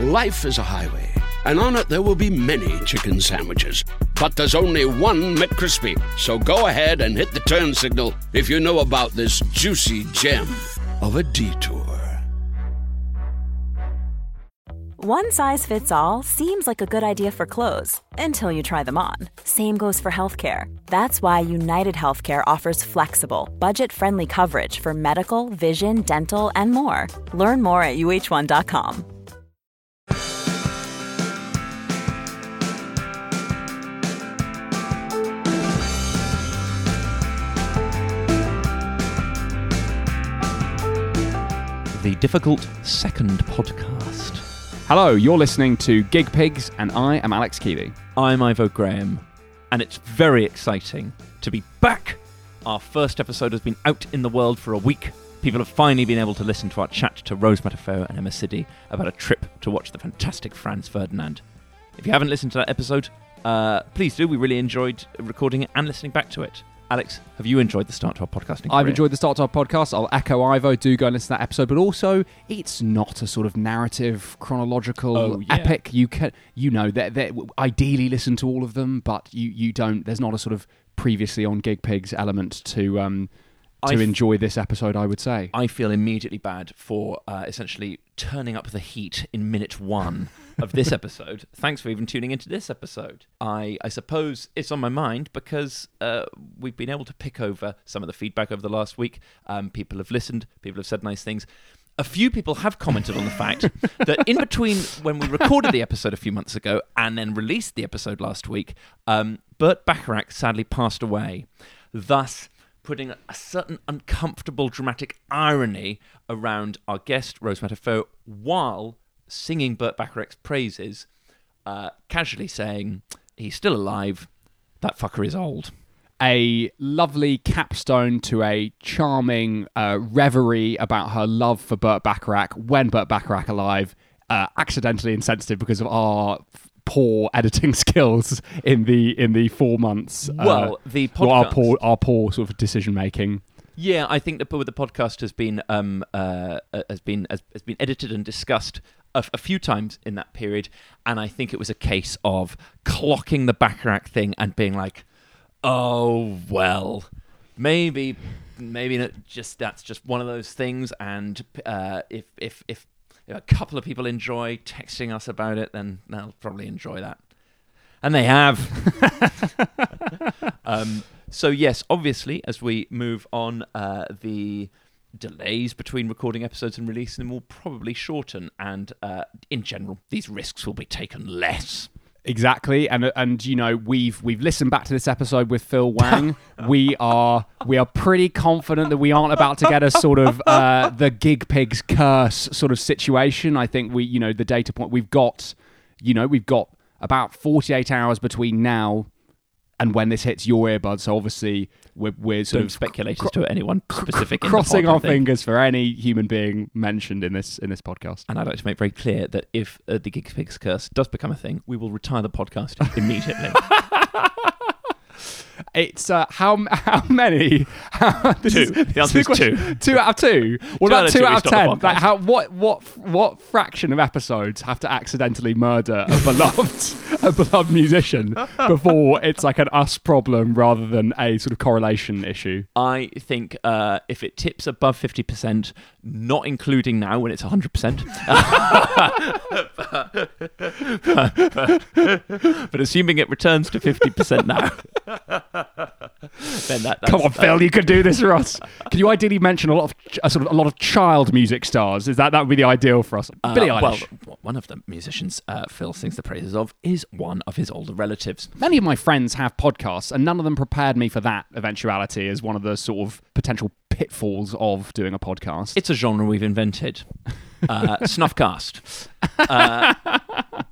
Life is a highway, and on it there will be many chicken sandwiches. But there's only one McCrispy. So go ahead and hit the turn signal if you know about this juicy gem of a detour. One size fits all seems like a good idea for clothes until you try them on. Same goes for healthcare. That's why United Healthcare offers flexible, budget friendly coverage for medical, vision, dental, and more. Learn more at uh1.com. The Difficult Second Podcast. Hello, you're listening to Gig Pigs, and I am Alex Kealy. I'm Ivo Graham, and it's very exciting to be back. Our first episode has been out in the world for a week. People have finally been able to listen to our chat to Rose Matafeo and Emma Sidi about a trip to watch the fantastic Franz Ferdinand. If you haven't listened to that episode, uh, please do. We really enjoyed recording it and listening back to it. Alex, have you enjoyed the start to our podcasting? I've enjoyed the start to our podcast. I'll echo Ivo. Do go and listen to that episode, but also it's not a sort of narrative, chronological Oh, yeah. epic. You can, you know, that ideally listen to all of them, but you you don't. There's not a sort of previously on Gig Pigs element to um to f- enjoy this episode. I would say. I feel immediately bad for uh, essentially turning up the heat in minute one of this episode. Thanks for even tuning into this episode. I, I suppose it's on my mind because uh, we've been able to pick over some of the feedback over the last week. Um, people have listened, people have said nice things. A few people have commented on the fact that in between when we recorded the episode a few months ago and then released the episode last week, um, Burt Bacharach sadly passed away. Thus, putting a certain uncomfortable dramatic irony around our guest, Rose Matafeo, while singing Burt Bacharach's praises, uh, casually saying, he's still alive, that fucker is old. a lovely capstone to a charming uh, reverie about her love for Burt Bacharach when Burt Bacharach alive, uh, accidentally insensitive because of our poor editing skills in the in the four months. uh, Well, the well, our poor our poor sort of decision making. Yeah, I think that the podcast has been um, uh, uh, has been has, has been edited and discussed a, a few times in that period, and I think it was a case of clocking the Bacharach thing and being like, "Oh well, maybe, maybe not just that's just one of those things." And uh, if if if if a couple of people enjoy texting us about it, then they'll probably enjoy that, and they have. Um, so yes, obviously, as we move on, uh, the delays between recording episodes and releasing them will probably shorten, and uh, in general, these risks will be taken less. Exactly, and and you know we've we've listened back to this episode with Phil Wang. we are we are pretty confident that we aren't about to get a sort of uh, the gig pigs curse sort of situation. I think we you know the data point we've got, you know we've got about forty eight hours between now and when this hits your earbuds. So obviously we're we're sort Don't of speculate as to anyone specific. the crossing pod, our fingers for any human being mentioned in this in this podcast. And I'd like to make very clear that if uh, the Gig Pigs curse does become a thing, we will retire the podcast immediately. It's uh, how how many? How, Two. is- The answer is question. Two out of two. What Two about two two, out of ten? Like how? What what what fraction of episodes have to accidentally murder a beloved a beloved musician before it's like an us problem rather than a sort of correlation issue? I think uh, if it tips above 50%, not including now when it's 100%, but assuming it returns to 50% now, then that, Come on, Phil, you could do this for us. Can you ideally mention a lot of a sort of a lot of child music stars? Is that that would be the ideal for us? uh, Billie Eilish. w- one of the musicians uh, Phil sings the praises of is one of his older relatives. Many of my friends have podcasts, and none of them prepared me for that eventuality as one of the sort of potential pitfalls of doing a podcast. It's a genre we've invented, uh, snuffcast. Uh,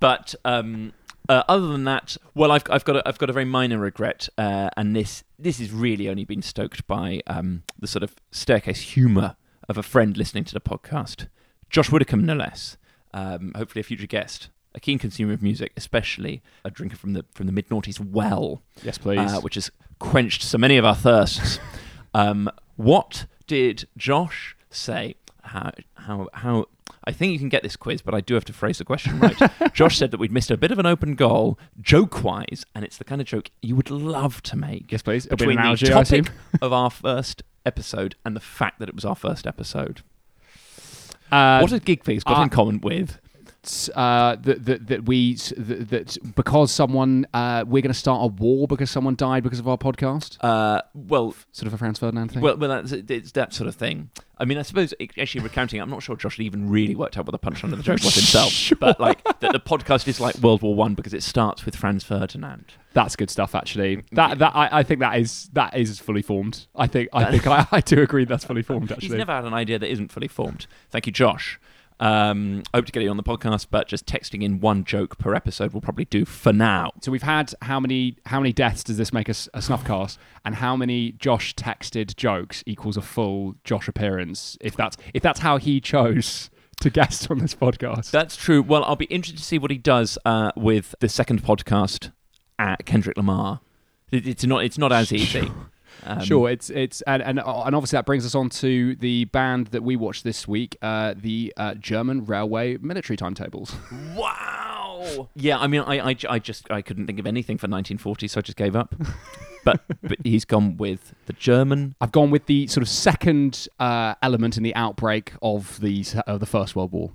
but um, uh, other than that, well, I've, I've got a, I've got a very minor regret, uh, and this this has really only been stoked by um, the sort of staircase humour of a friend listening to the podcast, Josh Widdicombe, no less. Um, hopefully, a future guest, a keen consumer of music, especially a drinker from the from the mid noughties well yes, please. uh, which has quenched so many of our thirsts. um, what did Josh say? How how how? I think you can get this quiz, but I do have to phrase the question right. Josh said that we'd missed a bit of an open goal, joke-wise, and it's the kind of joke you would love to make. Yes, please. It'll be an Between analogy, the assume. topic of our first episode and the fact that it was our first episode. Uh, what have gig pigs got uh, in common with? Uh, that, that that we that, that because someone uh, we're going to start a war because someone died because of our podcast. Uh, well, Sort of a Franz Ferdinand thing. Well, well, that's, it's that sort of thing. I mean, I suppose actually recounting, I'm not sure Josh had even really worked out what the punchline of the joke was himself. But like that, the podcast is like World War One because it starts with Franz Ferdinand. That's good stuff, actually. That that I, I think that is that is fully formed. I think I think I, I do agree that's fully formed. Actually, He's never had an idea that isn't fully formed. Thank you, Josh. Um, hope to get you on the podcast, but just texting in one joke per episode will probably do for now. so we've had how many how many deaths does this make us a snuff cast, and how many Josh texted jokes equals a full Josh appearance? If that's if that's how he chose to guest on this podcast. That's true. Well, I'll be interested to see what he does uh, with the second podcast at Kendrick Lamar. It- It's not. It's not as easy. Um, Sure, it's it's and, and and obviously that brings us on to the band that we watched this week, uh, the uh, German Railway military timetables. Wow. Yeah, I mean, I, I, I just I couldn't think of anything for 1940, so I just gave up. but but he's gone with the German. I've gone with the sort of second uh, element in the outbreak of the of the First World War.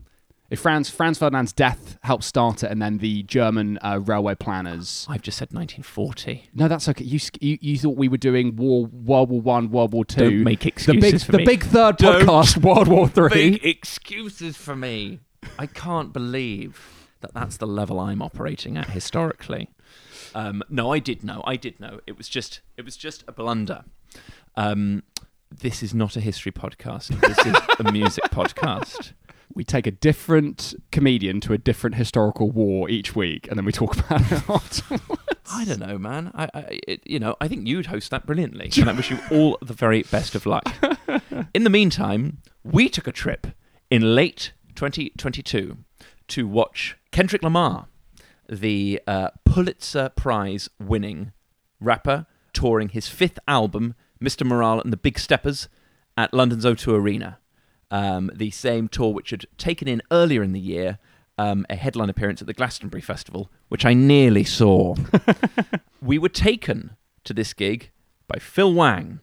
If Franz Franz Ferdinand's death helped start it, and then the German uh, railway planners. I've just said 1940. No, that's okay. You, you you thought we were doing War World War One, World War Two. Don't make excuses the big for the me. big third Don't podcast, World War Three. Excuses for me. I can't believe that that's the level I'm operating at historically. Um, no, I did know. I did know. It was just it was just a blunder. Um, this is not a history podcast. This is a music podcast. We take a different comedian to a different historical war each week, and then we talk about it afterwards. I don't know, man. I, I it, you know, I think you'd host that brilliantly, and I wish you all the very best of luck. In the meantime, we took a trip in late 2022 to watch Kendrick Lamar, the uh, Pulitzer Prize winning rapper, touring his fifth album, Mr. Morale and the Big Steppers, at London's O2 Arena. Um, the same tour which had taken in earlier in the year um, a headline appearance at the Glastonbury Festival, which I nearly saw. we were taken to this gig by Phil Wang.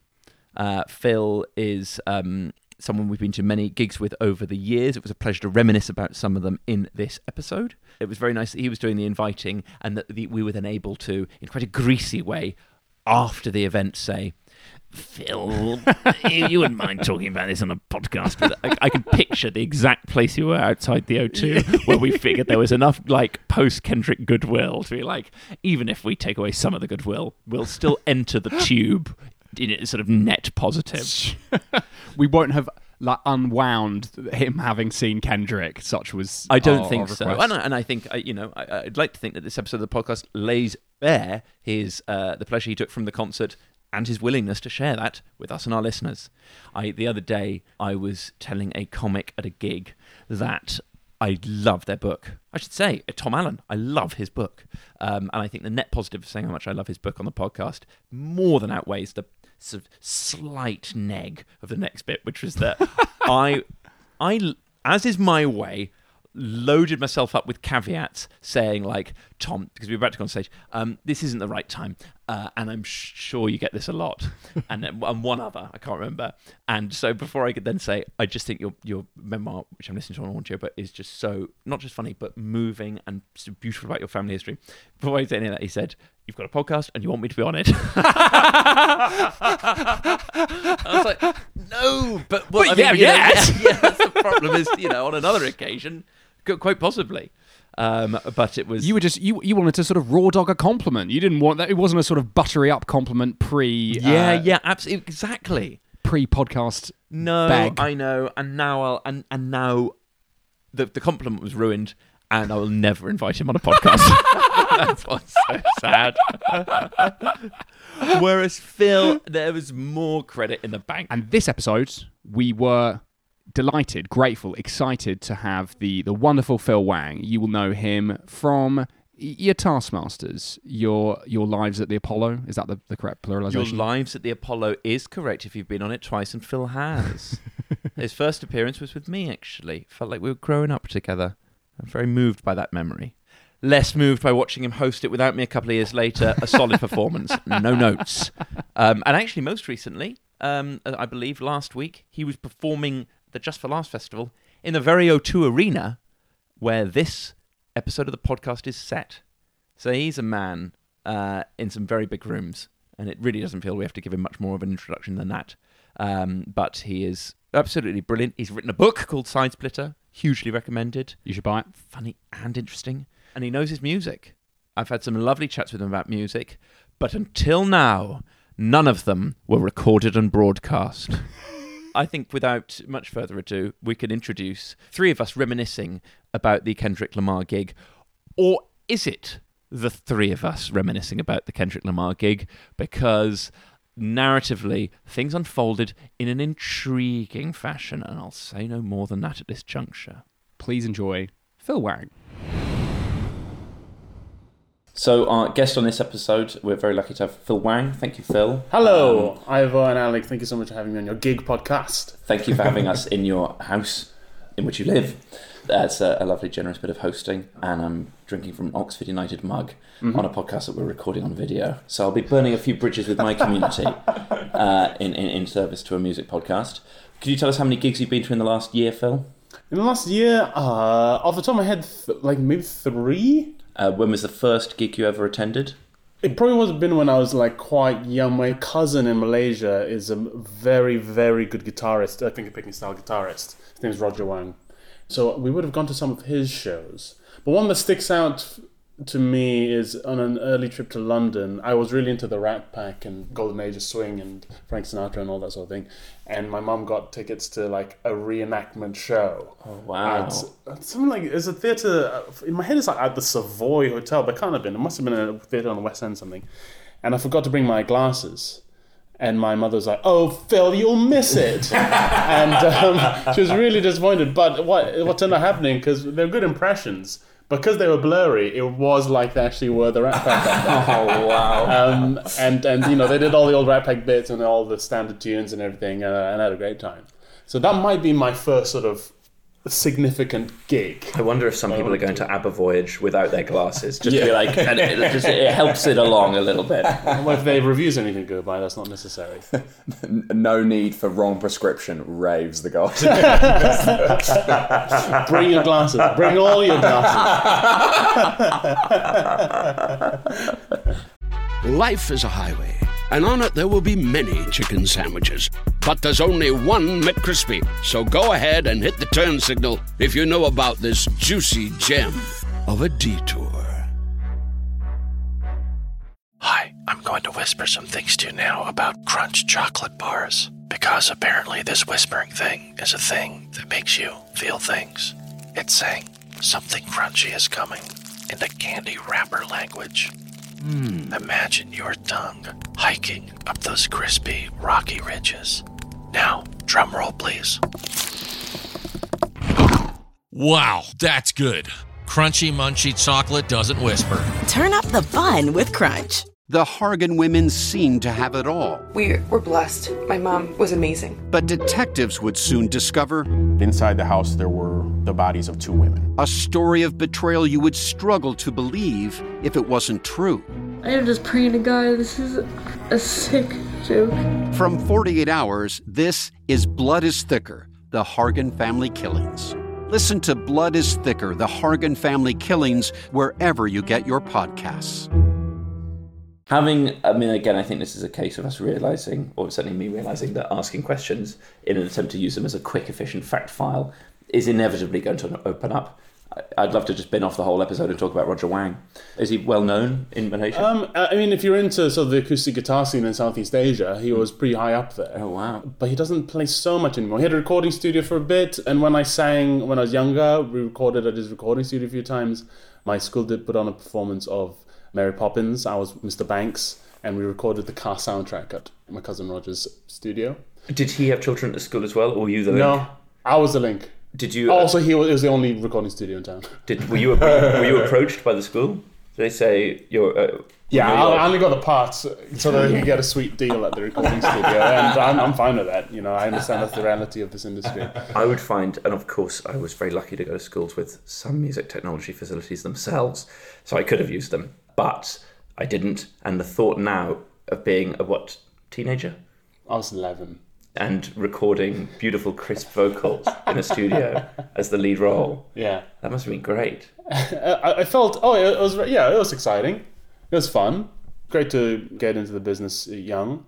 Uh, Phil is um, someone we've been to many gigs with over the years. It was a pleasure to reminisce about some of them in this episode. It was very nice that he was doing the inviting and that the, we were then able to, in quite a greasy way, after the event, say, Phil, you, you wouldn't mind talking about this on a podcast. But I, I can picture the exact place you were outside the O2 where we figured there was enough like post Kendrick goodwill to be like, even if we take away some of the goodwill, we'll still enter the tube in a sort of net positive. we won't have like unwound him having seen Kendrick. Such was I don't our- think our so, and I, and I think you know I, I'd like to think that this episode of the podcast lays bare his uh, the pleasure he took from the concert and his willingness to share that with us and our listeners. I the other day I was telling a comic at a gig that I love their book. I should say uh, Tom Allen. I love his book, um, and I think the net positive of saying how much I love his book on the podcast more than outweighs the sort of slight neg of the next bit, which was that I I, as is my way, loaded myself up with caveats saying like, Tom, because we were about to go on stage, um, this isn't the right time, uh, and I'm sure you get this a lot, and, and one other, I can't remember. And so before I could then say, I just think your your memoir, which I'm listening to on audio, but is just so not just funny, but moving and so beautiful about your family history. Before I said any of that, he said, "You've got a podcast, and you want me to be on it." I was like, no, but well, But I mean, yeah, you know, yeah, yeah, that's the problem. Is you know, on another occasion, quite possibly, um, but it was You were just you you wanted to sort of raw dog a compliment. You didn't want that. It wasn't a sort of buttery up compliment pre yeah, uh, yeah, absolutely, exactly. pre podcast. No, beg. I know, and now I'll and and now the the compliment was ruined, and I will never invite him on a podcast. That's what's so sad. Whereas Phil, there was more credit in the bank. And this episode, we were delighted, grateful, excited to have the the wonderful Phil Wang. You will know him from your taskmasters, your your lives at the Apollo. Is that the, the correct pluralization? Your lives at the Apollo is correct if you've been on it twice, and Phil has. His first appearance was with me, actually. Felt like we were growing up together. I'm very moved by that memory. Less moved by watching him host it without me a couple of years later. A solid performance, no notes. Um, and actually, most recently, um, I believe last week, he was performing the Just for Laughs festival in the very O2 Arena, where this episode of the podcast is set. So he's a man uh, in some very big rooms, and it really doesn't feel we have to give him much more of an introduction than that. Um, but he is absolutely brilliant. He's written a book called Side Splitter, hugely recommended, you should buy it. funny and interesting, and he knows his music. I've had some lovely chats with him about music, but until now, none of them were recorded and broadcast. I think without much further ado, we can introduce three of us reminiscing about the Kendrick Lamar gig. Or is it the three of us reminiscing about the Kendrick Lamar gig? Because narratively, things unfolded in an intriguing fashion, and I'll say no more than that at this juncture. Please enjoy Phil Wang. So, our guest on this episode, we're very lucky to have Phil Wang. Thank you, Phil. Hello, Ivor and Alec. Thank you so much for having me on your gig podcast. Thank you for having us in your house in which you live. That's a, a lovely, generous bit of hosting, and I'm drinking from an Oxford United mug on a podcast that we're recording on video. So I'll be burning a few bridges with my community uh, in, in in service to a music podcast. Could you tell us how many gigs you've been to in the last year, Phil? In the last year, uh, off the top of my head, th- like maybe three. Uh, when was the first gig you ever attended? It probably have been when I was like quite young. My cousin in Malaysia is a very, very good guitarist. I think a picking style guitarist. His name's Roger Wang. So we would have gone to some of his shows. But one that sticks out to me is on an early trip to London. I was really into the Rat Pack and Golden Age of Swing and Frank Sinatra and all that sort of thing. And my mum got tickets to like a reenactment show. Oh, wow. At, something like it's a theatre. uh, In my head, it's like at the Savoy Hotel, but it can't have been. It must have been a theatre on the West End, something. And I forgot to bring my glasses. And my mother was like, "Oh, Phil, you'll miss it," and um, she was really disappointed. But what what ended up happening because they're good impressions. Because they were blurry, it was like they actually were the Rat Pack. Oh, wow. um, and and you know they did all the old Rat Pack bits and all the standard tunes and everything, uh, and I had a great time. So that might be my first sort of significant gig. I wonder if some people are going to ABBA Voyage without their glasses, just to be like, and it, just, it helps it along a little bit. Well, if their reviews anything good by, that's not necessary. no need for wrong prescription raves the god Bring your glasses. Bring all your glasses. Life is a highway, and on it there will be many chicken sandwiches. But there's only one McCrispy. So go ahead and hit the turn signal if you know about this juicy gem of a detour. Hi, I'm going to whisper some things to you now about Crunch chocolate bars. Because apparently, this whispering thing is a thing that makes you feel things. It's saying something crunchy is coming in the candy wrapper language. Imagine your tongue hiking up those crispy, rocky ridges. Now, drum roll, please. Wow, that's good. Crunchy, munchy chocolate doesn't whisper. Turn up the fun with Crunch. The Hargan women seemed to have it all. We were blessed. My mom was amazing. But detectives would soon discover Inside the house, there were the bodies of two women. a story of betrayal you would struggle to believe if it wasn't true. I am just praying to God. This is a sick joke. From 48 Hours, this is Blood is Thicker The Hargan Family Killings. Listen to Blood is Thicker The Hargan Family Killings wherever you get your podcasts. Having, I mean, again, I think this is a case of us realizing, or certainly me realizing, that asking questions in an attempt to use them as a quick, efficient fact file is inevitably going to open up. I- I'd love to just bin off the whole episode and talk about Roger Wang. Is he well known in Malaysia? Um, I mean, if you're into sort of the acoustic guitar scene in Southeast Asia, he was pretty high up there. oh wow! But he doesn't play so much anymore. He had a recording studio for a bit, and when I sang when I was younger, we recorded at his recording studio a few times. My school did put on a performance of Mary Poppins. I was Mr. Banks, and we recorded the car soundtrack at my cousin Roger's studio. Did he have children at school as well, or were you the link? No. I was the link. Did you Also, he was, it was the only recording studio in town. Did were you were you approached by the school They say you're. Uh, Yeah, you're- I, I only got the parts so that I can get a sweet deal at the recording studio, and I'm, I'm fine with that. You know, I understand the reality of this industry. I would find, and of course, I was very lucky to go to schools with some music technology facilities themselves, so I could have used them, but I didn't. And the thought now of being a what teenager I was 11. And recording beautiful, crisp vocals in a studio as the lead role, Yeah, that must have been great. I, I felt oh it was yeah it was exciting, it was fun, great to get into the business young.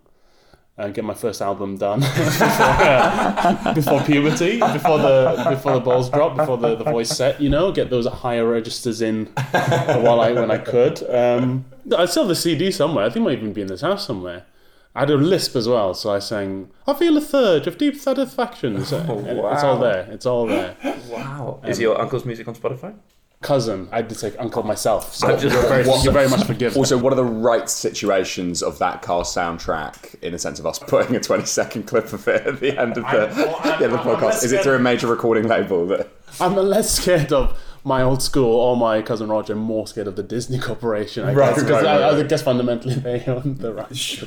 And get my first album done before, before puberty, before the before the balls drop, before the, the voice set. You know, get those higher registers in while I when I could. Um, I still have the CD somewhere. I think it might even be in this house somewhere. I had a lisp as well, so I sang "I feel a third of deep satisfaction." So, oh, and It's all there. It's all there. Wow. Is um, your uncle's music on Spotify? Cousin, I did say uncle myself, so just- you're, very, you're very much forgiven. Also, what are the right situations of that car soundtrack in the sense of us putting a 20 second clip of it at the end of the, I'm- the, end of the I'm- I'm podcast? Is it through a major recording label that. I'm less scared of my old school or my cousin Roger. I'm more scared of the Disney Corporation. I Right, guess, 'cause right, I, right, I right. guess fundamentally they own the rights.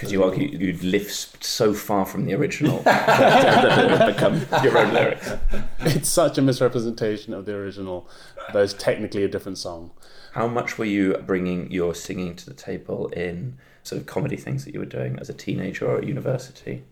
Because you argue you'd lift so far from the original that it would become your own lyrics. It's such a misrepresentation of the original. That is technically a different song. How much were you bringing your singing to the table in sort of comedy things that you were doing as a teenager or at university?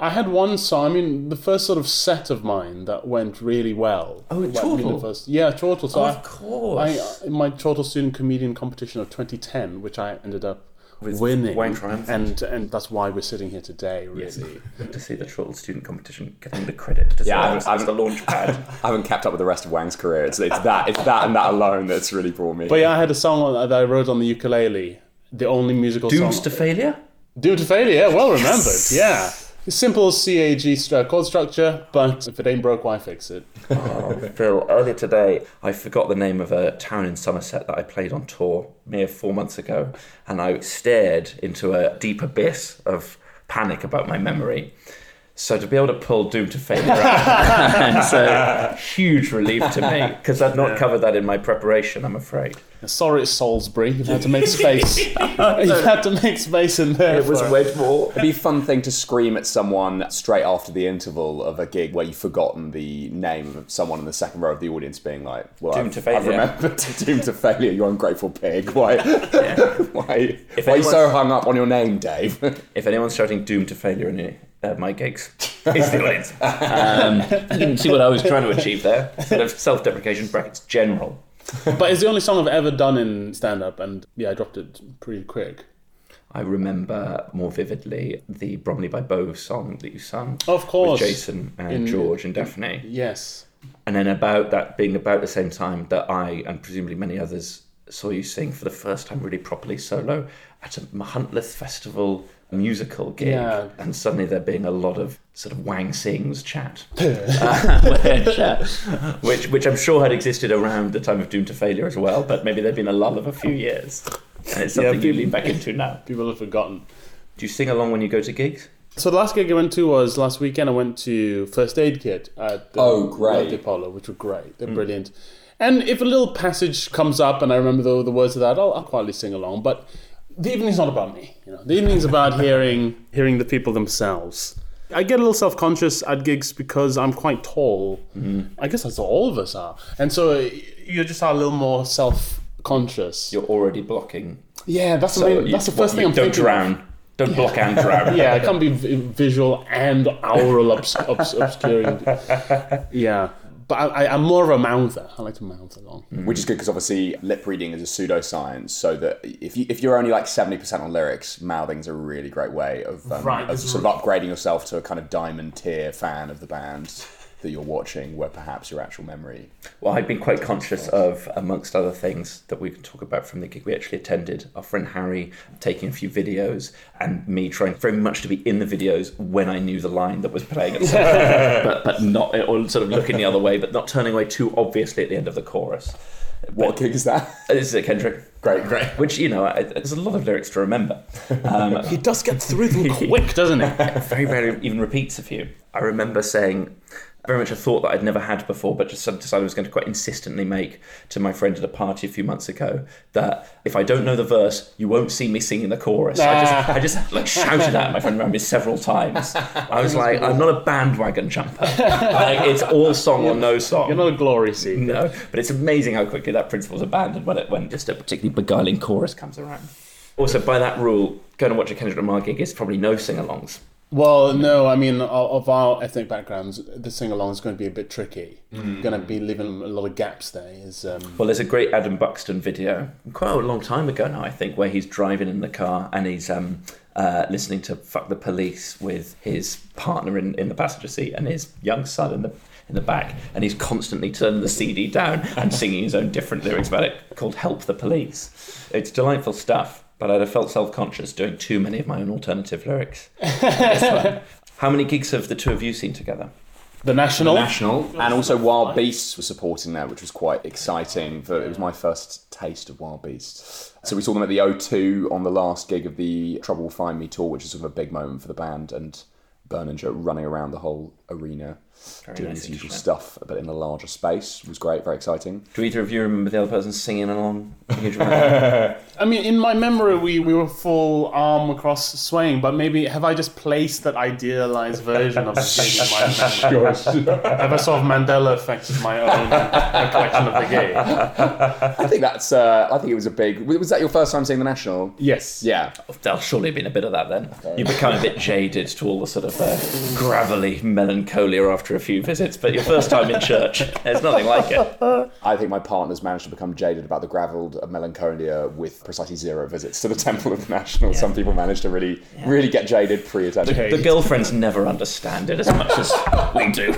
I had one song. I mean, the first sort of set of mine that went really well. Oh, Like, Chortle? really first- yeah, Chortle. So Oh, of course. I, in my Chortle Student Comedian Competition of 2010, which I ended up With winning, Wang Triumphant. and and that's why we're sitting here today. Really, Good to see the Chortle student competition getting the credit to Yeah, yeah, I'm- as the launch pad. I haven't kept up with the rest of Wang's career. It's, it's that it's that and that alone that's really brought me. But yeah, I had a song that I wrote on the ukulele. The only musical Doomed song. to failure? Doomed to failure. Yeah, well remembered. Yeah. Simple CAG stru- chord structure, but if it ain't broke, why fix it? Oh, Phil, earlier today, I forgot the name of a town in Somerset that I played on tour mere four months ago, and I stared into a deep abyss of panic about my memory. So to be able to pull Doom to Failure out, it's a huge relief to me because I'd not covered that in my preparation. I'm afraid. Sorry, it's Salisbury. You've had to make space. You've had to make space in there. It was for Wedmore. It'd be a fun thing to scream at someone straight after the interval of a gig where you've forgotten the name of someone in the second row of the audience being like, well, Doomed I've, to failure. I've remembered doomed to failure, you ungrateful pig. Why, why, If why are you so hung up on your name, Dave? If anyone's shouting "Doom to failure" in uh, my gigs, it's the audience. Um, you can see what I was trying to achieve there. Sort of self-deprecation brackets general. But it's the only song I've ever done in stand up, and yeah, I dropped it pretty quick. I remember more vividly the Bromley by Bow song that you sung. Of course. With Jason and In- George and Daphne. Yes. And then about that being about the same time that I and presumably many others saw you sing for the first time really properly solo at a Machynlleth Festival musical gig. Yeah. And suddenly there being a lot of sort of Wang Sings chat. Uh, chat, which, which I'm sure had existed around the time of Doom to Failure as well, but maybe there'd been a lull of a few years. And it's something you people- lean back into now. People have forgotten. Do you sing along when you go to gigs? So the last gig I went to was last weekend. I went to First Aid Kit at the Oh, great. at the Apollo, which were great. They're brilliant. And if a little passage comes up and I remember the, the words of that, I'll, I'll quietly sing along. But the evening's not about me. You know, the evening's about hearing hearing the people themselves. I get a little self conscious at gigs because I'm quite tall. Mm-hmm. I guess that's what all of us are, and so uh, you just are a little more self conscious. You're already blocking. Yeah, that's the main, you- that's the first what, thing I'm thinking. don't thinking. drown. Don't block and drown. yeah, I can't be v- visual and aural obs- obs- obscuring. Yeah, but I, I, I'm more of a mouther. I like to mouth along. Which is good because obviously lip reading is a pseudoscience. So that if you if you're only like seventy percent on lyrics, mouthing is a really great way of, um, Right, of this is sort of upgrading yourself to a kind of diamond tier fan of the band that you're watching, where perhaps your actual memory. Well, I've been quite conscious of, amongst other things that we can talk about from the gig we actually attended, our friend Harry taking a few videos and me trying very much to be in the videos when I knew the line that was playing, at some but, but not, or sort of looking the other way, but not turning away too obviously at the end of the chorus. What gig is that? This is at Kendrick. Great, great. Which, you know, I, there's a lot of lyrics to remember. Um, He does get through them quick, doesn't he? very rarely even repeats a few. I remember saying very much a thought that I'd never had before, but just decided I was going to quite insistently make to my friend at a party a few months ago that if I don't know the verse, you won't see me singing the chorus. I just, I just ah. like shouted at my friend around me several times. I was like, I'm not a bandwagon jumper. Like, it's all song or no song. You're not a glory seeker. No, but it's amazing how quickly that principle's abandoned when it when just a particularly beguiling chorus comes around. Also, by that rule, going to watch a Kendrick Lamar gig is probably no sing-alongs. Well, no, I mean, of of our ethnic backgrounds, the sing along is going to be a bit tricky. Mm. Going to be leaving a lot of gaps there. Is um, Well, there's a great Adam Buxton video, quite a long time ago now, I think, where he's driving in the car and he's um, uh, listening to "Fuck the Police" with his partner in, in the passenger seat and his young son in the in the back, and he's constantly turning the CD down and singing his own different lyrics about it, called "Help the Police." It's delightful stuff, but I'd have felt self-conscious doing too many of my own alternative lyrics. How many gigs have the two of you seen together? The National. The National, and also Wild Beasts were supporting that, which was quite exciting. For it was my first taste of Wild Beasts. So we saw them at the O2 on the last gig of the Trouble Will Find Me tour, which is sort of a big moment for the band, and Berninger running around the whole arena Very doing nice his usual stuff, but in a larger space It was great, very exciting. Do either of you remember the other person singing along? a huge amount? I mean, in my memory, we, we were full arm across swaying, but maybe have I just placed that idealized version of the gig in my memory? have I sort of Mandela affected my own recollection of the gig? I think that's. Uh, I think it was a big. Was that your first time seeing the National? Yes. Yeah. There'll surely have been a bit of that then. You become a bit jaded to all the sort of uh, gravelly melancholia after a few visits, but your first time in church, there's nothing like it. I think my partner's managed to become jaded about the gravelled melancholia with precisely zero visits to the Temple of the National. Some people manage to really, really get jaded pre-attention. The girlfriends never understand it as much as we do.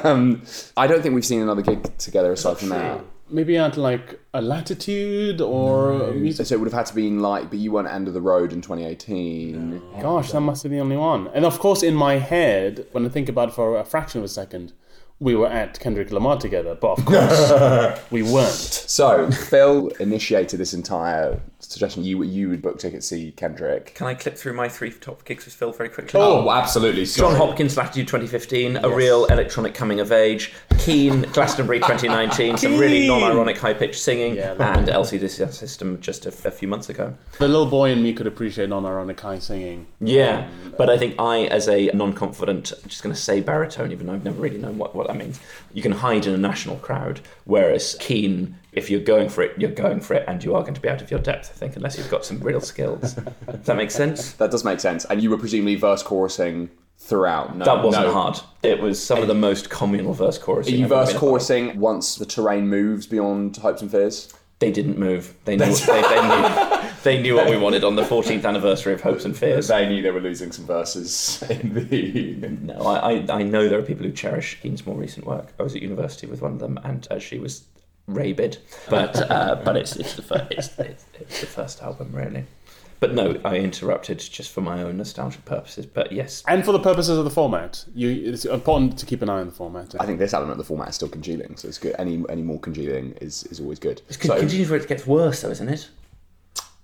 um, I don't think we've seen another gig together aside from that. Maybe at like a latitude or music. So it would have had to been like, but you weren't end of the road in 2018. Gosh, that must have been the only one. And of course, in my head, when I think about it for a fraction of a second, we were at Kendrick Lamar together, but of course, we weren't. So Phil initiated this entire suggestion. You you would book tickets to see Kendrick. Can I clip through my three top gigs with Phil very quickly? Oh, absolutely. John Sorry. Hopkins, Latitude 2015, a real electronic coming of age. Keane, Glastonbury 2019, some really non-ironic high-pitched singing, Yeah, and LCD System just a, a few months ago. The little boy in me could appreciate non-ironic high singing. Yeah, but I think I, as a non-confident, I'm just going to say baritone, even though I've never really known what, what that means. You can hide in a national crowd, whereas Keane, if you're going for it, you're going for it, and you are going to be out of your depth. I think, unless you've got some real skills. Does that make sense? That does make sense. And you were presumably verse chorusing throughout. No, that wasn't no. hard. It was some of the most communal verse Are chorusing. you verse chorusing once the terrain moves beyond hopes and fears? They didn't move. They knew. they, they knew. They knew what we wanted on the 14th anniversary of Hopes and Fears. They knew they were losing some verses in the. No, I, I, I know there are people who cherish Keane's more recent work. I was at university with one of them, and uh, she was rabid. But uh, but it's it's the first it's, it's, it's the first album really. But no, I interrupted just for my own nostalgic purposes. But yes, And for the purposes of the format, you, it's important to keep an eye on the format. I think this element of the format is still congealing, so it's good. Any any more congealing is, is always good. it's con- continues where it gets worse, though, isn't it?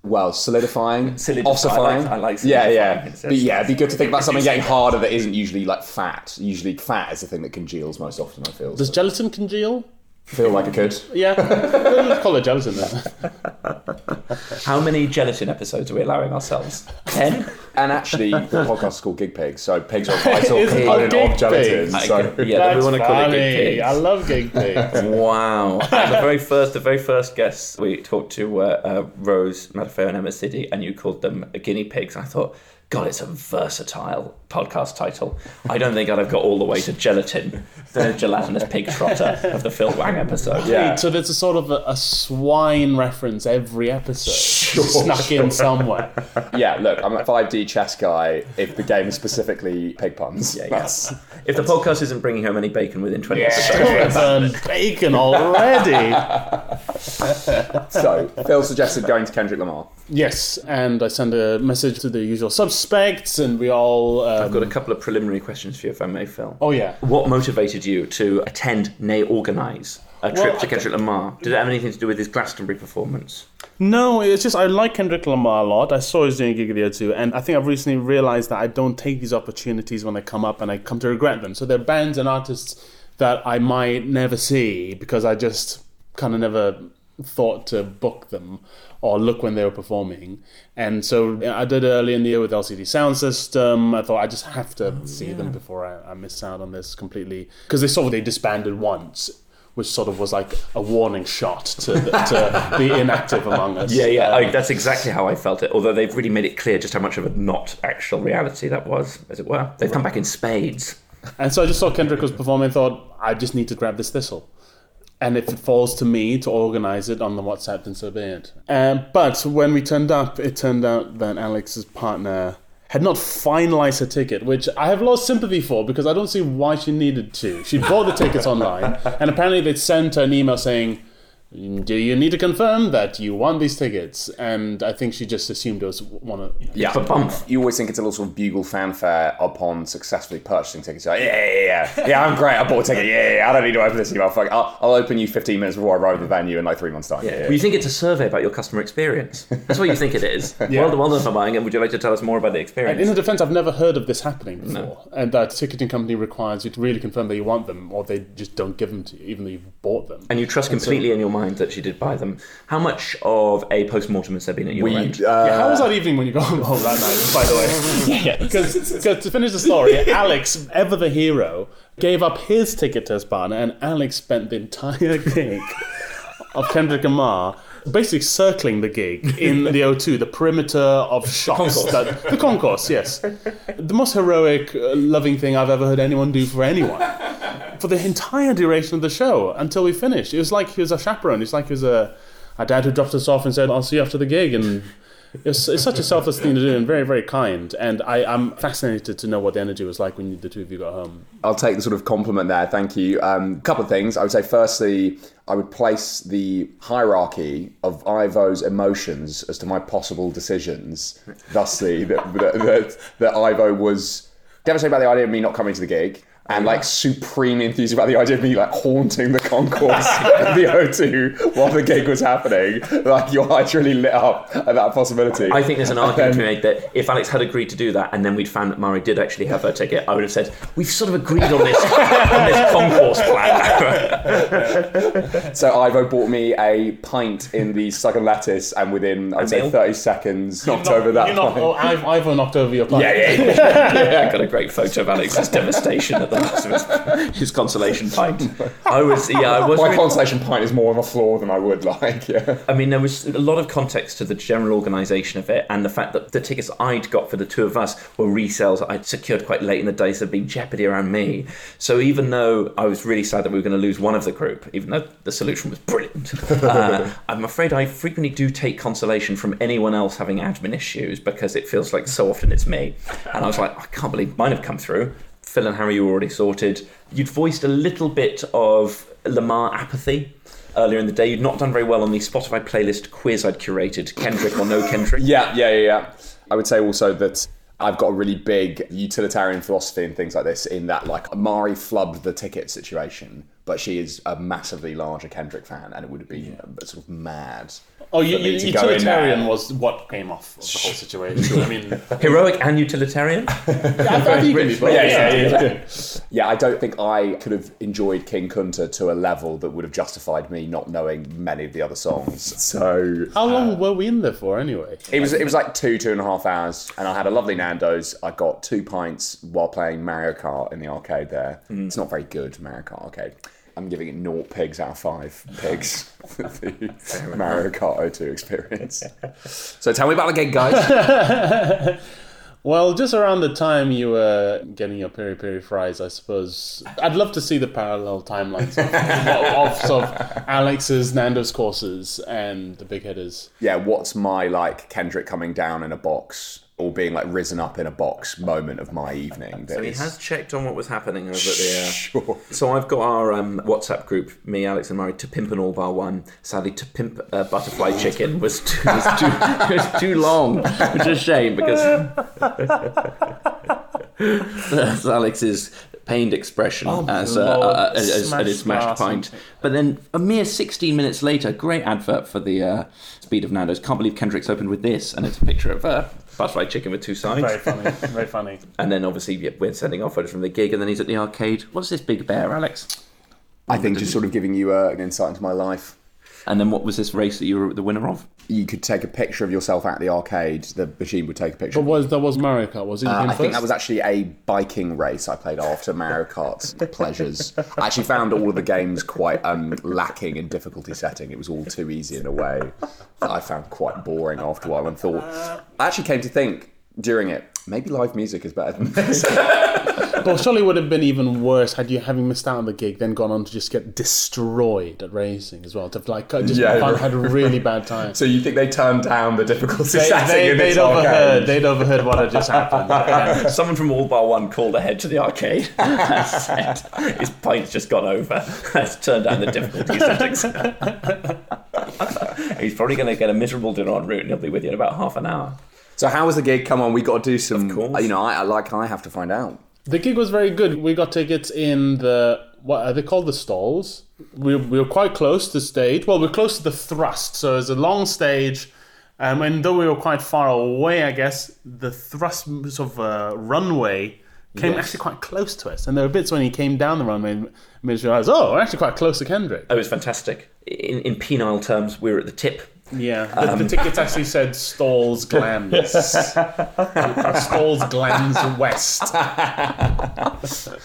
Well, solidifying, Solidify- ossifying. I like- I like yeah, solidifying. yeah. It's- But yeah, it'd be good to think about something getting harder that isn't usually like fat. Usually, fat is the thing that congeals most often. I feel. Does So gelatin congeal? Feel like it could. Yeah, let's call it gelatin then. How many gelatin episodes are we allowing ourselves? Ten. And actually, the podcast is called Gig Pigs, so pigs are a vital It's component called of Gig gelatin. Pigs. So yeah, then we want to call it funny. Gig Pigs. I love gig pigs. Wow! And the very first, the very first guests we talked to were uh, Rose, Matafeo, and Emma Sidi, and you called them guinea pigs. I thought, God, it's a versatile podcast title. I don't think I'd have got all the way to gelatin, the gelatinous pig trotter of the Phil Wang episode. Yeah. So there's a sort of a, a swine reference every episode, snuck in somewhere. yeah, look, I'm a 5D chess guy. If the game is specifically pig puns, Yeah, yeah. that's If the podcast isn't bringing home any bacon within 20 episodes, Straight burn bacon already. so. Phil suggested going to Kendrick Lamar. Yes, and I send a message to the usual suspects, and we all. Um, I've got a couple of preliminary questions for you, if I may, Phil. Oh yeah. What motivated you to attend, nay, organise a trip to Kendrick Lamar? Did it have anything to do with his Glastonbury performance? No, it's just I like Kendrick Lamar a lot. I saw his doing a gig video too, and I think I've recently realized that I don't take these opportunities when they come up, and I come to regret them. So there are bands and artists that I might never see because I just kind of never thought to book them or look when they were performing. And so I did early in the year with LCD Sound System. I thought I just have to Oh, see them before I, I miss out on this completely because they sort of they disbanded once. Which sort of was like a warning shot to, to the inactive among us. Yeah, yeah, Um, I, that's exactly how I felt it. Although they've really made it clear just how much of a not actual reality that was, as it were. They've come back in spades. And so I just saw Kendrick was performing and thought, I just need to grab this thistle. And if it falls to me to organize it on the WhatsApp, then so be it. Um, but when we turned up, it turned out that Alex's partner had not finalized her ticket, which I have lost sympathy for because I don't see why she needed to. She bought the tickets online, and apparently they'd sent her an email saying, do you need to confirm that you want these tickets? And I think she just assumed it was one of Yeah, For bump, You always think it's a little sort of bugle fanfare upon successfully purchasing tickets. You're like, yeah, yeah, yeah, yeah. Yeah, I'm great. I bought a ticket. Yeah, yeah, yeah. I don't need to open this email. Fuck, I'll, I'll open you 15 minutes before I arrive at the venue in like three months' time. Yeah, yeah. Well, you think it's a survey about your customer experience. That's what you think it is. Well done, well done for buying it. Would you like to tell us more about the experience? And in her defense, I've never heard of this happening before. And that ticketing company requires you to really confirm that you want them, or they just don't give them to you, even though you've bought them. And you trust And so- completely in your mind that she did buy them. How much of a post mortem has there been at your We, end? yeah, how was that evening when you got home that night, by the way? yeah, Because to finish the story, Alex, ever the hero, gave up his ticket to his and Alex spent the entire gig of Kendrick Lamar basically circling the gig in the O2, the perimeter of shots. Concourse. That, the concourse, yes. The most heroic, uh, loving thing I've ever heard anyone do for anyone. For the entire duration of the show until we finished. It was like he was a chaperone. It's like he was a, a dad who dropped us off and said, I'll see you after the gig. And it's, it's such a selfless thing to do and very, very kind. And I, I'm fascinated to know what the energy was like when the two of you got home. I'll take the sort of compliment there. Thank you. A um, couple of things. I would say, firstly, I would place the hierarchy of Ivo's emotions as to my possible decisions. Thusly, that, that, that, that Ivo was devastated by the idea of me not coming to the gig. And like supremely enthused about the idea of me like haunting the concourse of the O2 while the gig was happening. Like your eyes really lit up at that possibility. I think there's an And argument to be made that if Alex had agreed to do that and then we'd found that Murray did actually have her ticket, I would have said, We've sort of agreed on this, on this concourse plan. So Ivo bought me a pint in the Southern Lettuce, and within I'd say thirty seconds knocked over that You knocked, pint. oh, Ivo knocked over your pint. Yeah, yeah, yeah. I got a great photo of Alex's devastation at the last of his, his consolation pint. I was, yeah, I was. My really- consolation pint is more of a flaw than I would like. Yeah. I mean, there was a lot of context to the general organisation of it, and the fact that the tickets I'd got for the two of us were resales I'd secured quite late in the day, so there'd been jeopardy around me. So even though I was really sad that we were going to lose one of the group, even though the solution was brilliant, uh, I'm afraid I frequently do take consolation from anyone else having admin issues because it feels like so often it's me. And I was like, I can't believe mine have come through. Phil and Harry were already sorted. You'd voiced a little bit of Lamar apathy earlier in the day. You'd not done very well on the Spotify playlist quiz I'd curated, Kendrick or no Kendrick. yeah, yeah, yeah, yeah. I would say also that I've got a really big utilitarian philosophy and things like this. In that, like Mari flubbed the ticket situation, but she is a massively larger Kendrick fan, and it would have been uh, sort of mad. Oh, you, you, to go in utilitarian was what came off of the whole situation. I mean, Heroic and utilitarian? I think you can be both. Yeah, yeah, yeah, yeah. Yeah, I don't think I could have enjoyed King Kunta to a level that would have justified me not knowing many of the other songs. So How long were we in there for anyway? it was it was like two two and a half hours, and I had a lovely Nando's. I got two pints while playing Mario Kart in the arcade. There, it's not very good Mario Kart arcade. I'm giving it naught pigs out of five pigs for the Mario Kart O2 experience. So tell me about the gig, guys. Well, just around the time you were getting your peri peri fries, I suppose I'd love to see the parallel timelines of, of, of sort of Alex's Nando's courses and the big hitters. yeah, what's my like Kendrick coming down in a box or being like risen up in a box moment of my evening? So he is- has checked on what was happening over there. Uh, Sure. So I've got our um, WhatsApp group, me, Alex, and Murray, to pimp and all bar one. Sadly, to pimp uh, butterfly chicken was too, was too, was too long, which is a shame because that's Alex's pained expression Oh, as, uh, uh, as, as, Smashed at his smashed glass pint. But then a mere 16 minutes later, great advert for the uh, speed of Nando's. Can't believe Kendrick's opened with this, and it's a picture of uh, butterfly chicken with two sides. Very funny. Very funny. And then obviously we're sending off footage from the gig, and then he's at the arcade. What's this big bear, Alex? I think just sort of giving you uh, an insight into my life. And then what was this race that you were the winner of? You could take a picture of yourself at the arcade. The machine would take a picture. But was that was Mario Kart? Was it? Uh, him I think that was actually a biking race I played after Mario Kart's pleasures. I actually found all of the games quite um, lacking in difficulty setting. It was all too easy in a way that I found quite boring after a while and thought, I actually came to think during it, maybe live music is better than this. But surely it would have been even worse had you, having missed out on the gig, then gone on to just get destroyed at racing as well. To like uh, just Yeah, right. had a really bad time. so you think they turned down the difficulty They, setting they, in they'd this overheard. arcade? They'd overheard what had just happened. Someone from All Bar One called ahead to the arcade and said his pint's just gone over. Let's turn down the difficulty settings. He's probably going to get a miserable dinner en route, and he'll be with you in about half an hour. So how was the gig? Come on, we got to do some. Of course. You know, I I- like I have to find out. The gig was very good. We got tickets in the what are they called? The stalls. We, we were quite close to the stage. Well, we are close to the thrust. So it's a long stage. Um, and though we were quite far away, I guess the thrust sort of uh, runway came Yes. actually quite close to us. And there were bits when he came down the runway and made us realize, oh, we're actually quite close to Kendrick. Oh, it was fantastic. In, in penile terms, we were at the tip. Yeah, the, the tickets actually said Stalls Glands. Stalls Glands West.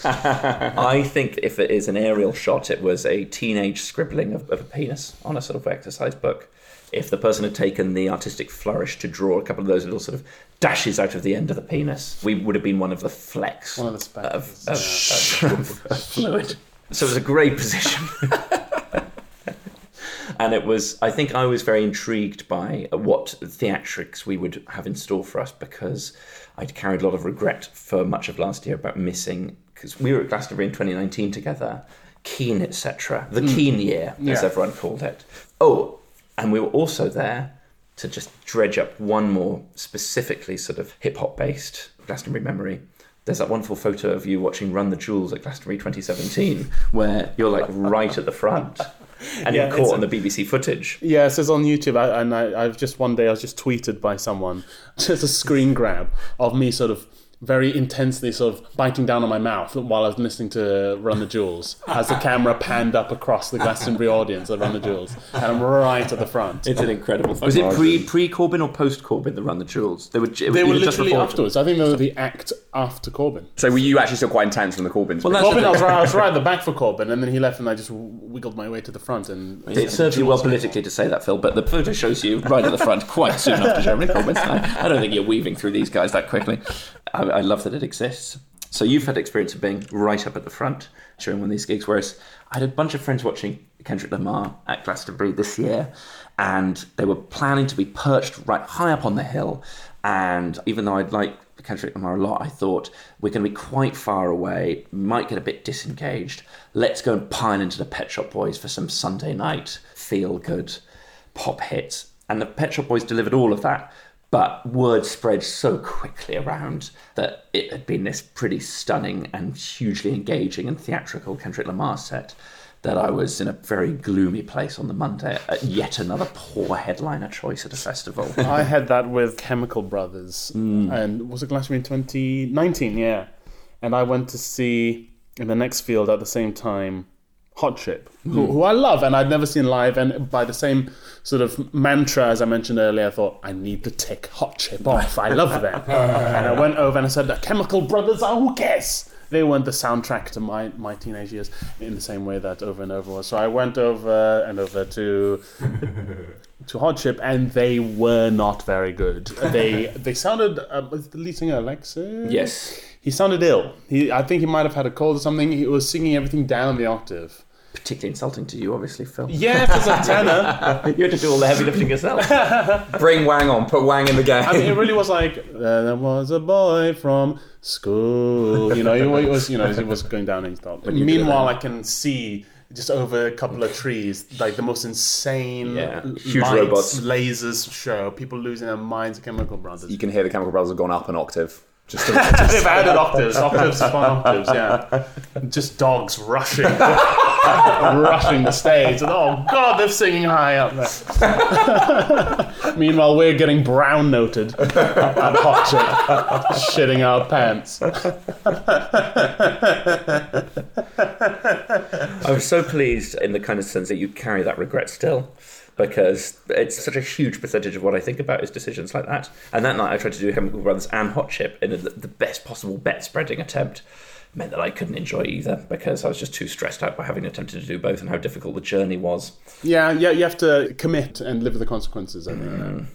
I think if it is an aerial shot, it was a teenage scribbling of, of a penis on a sort of exercise book. If the person had taken the artistic flourish to draw a couple of those little sort of dashes out of the end of the penis, we would have been one of the flecks One of the of, speckles. of, of, of fluid. So it was a great position. and it was, I think I was very intrigued by what theatrics we would have in store for us because I'd carried a lot of regret for much of last year about missing, because we were at Glastonbury in 2019 together, Keane, etc. The mm. Keane year, as Yeah. everyone called it. Oh, and we were also there to just dredge up one more specifically sort of hip hop based Glastonbury memory. There's that wonderful photo of you watching Run the Jewels at Glastonbury 2017, where you're like right at the front, and Yeah, you're caught on the BBC footage. Yeah, it says on YouTube, I, and I, I've just one day I was just tweeted by someone, just a screen grab of me sort of very intensely sort of biting down on my mouth while I was listening to Run the Jewels as the camera panned up across the Glastonbury audience of Run the Jewels, and I'm right at the front. It's an incredible photo. Was it pre pre Corbyn or post Corbyn? The Run the Jewels. They were. It, They were was just literally afterwards. I think they were the act after Corbyn. So were you actually still quite intense from the Corbyns? Well, that's Corbyn, I was, right, I was right at the back for Corbyn, and then he left, and I just wiggled my way to the front. And It serves you well politically to say that, Phil, but the photo shows you right at the front quite soon after Jeremy Corbyn's time. I don't think you're weaving through these guys that quickly. I, I love that it exists. So you've had experience of being right up at the front during one of these gigs, whereas I had a bunch of friends watching Kendrick Lamar at Glastonbury this year, and they were planning to be perched right high up on the hill. And even though I'd like Kendrick Lamar a lot, I thought we're going to be quite far away, might get a bit disengaged. Let's go and pile into the Pet Shop Boys for some Sunday night feel good pop hits. And the Pet Shop Boys delivered all of that. But word spread so quickly around that it had been this pretty stunning and hugely engaging and theatrical Kendrick Lamar set that I was in a very gloomy place on the Monday at yet another poor headliner choice at a festival. I had that with Chemical Brothers, mm. and was it Glastonbury in 2019? Yeah, and I went to see in the next field at the same time Hot Chip, who, who I love, and I'd never seen live. And by the same sort of mantra as I mentioned earlier, I thought I need to tick Hot Chip off. I love them, and I went over and I said, "The Chemical Brothers, oh, who cares?" They weren't the soundtrack to my, my teenage years in the same way that Over and Over was. So I went over and over to to Hot Chip, and they were not very good. They they sounded. Uh, was the lead singer Alexis? Yes. he sounded ill. He I think he might have had a cold or something. He was singing everything down the octave. Particularly insulting to you, obviously, Phil. Yeah, a tenor. you had to do all the heavy lifting yourself. Bring Wang on, put Wang in the game. I mean, it really was like "Uh, there was a boy from school. You know, he was you know he was going down and thought. Meanwhile. I can see. Just over a couple of trees, like the most insane Yeah, huge lights, robots. lasers show, people losing their minds. Chemical Brothers. you can hear the Chemical Brothers have gone up an octave. Just, They've added octaves, octaves upon octaves, yeah. Just dogs rushing, rushing the stage, and oh god, they're singing high up there. Meanwhile, we're getting brown noted at Hot Chip, shitting our pants. I was so pleased in the kind of sense that you carry that regret still. Because it's such a huge percentage of what I think about is decisions like that. And that night I tried to do Chemical Brothers and Hot Chip in the best possible bet spreading attempt. Meant that I couldn't enjoy either because I was just too stressed out by having attempted to do both and how difficult the journey was. Yeah, yeah, you have to commit and live with the consequences. I think. Mm.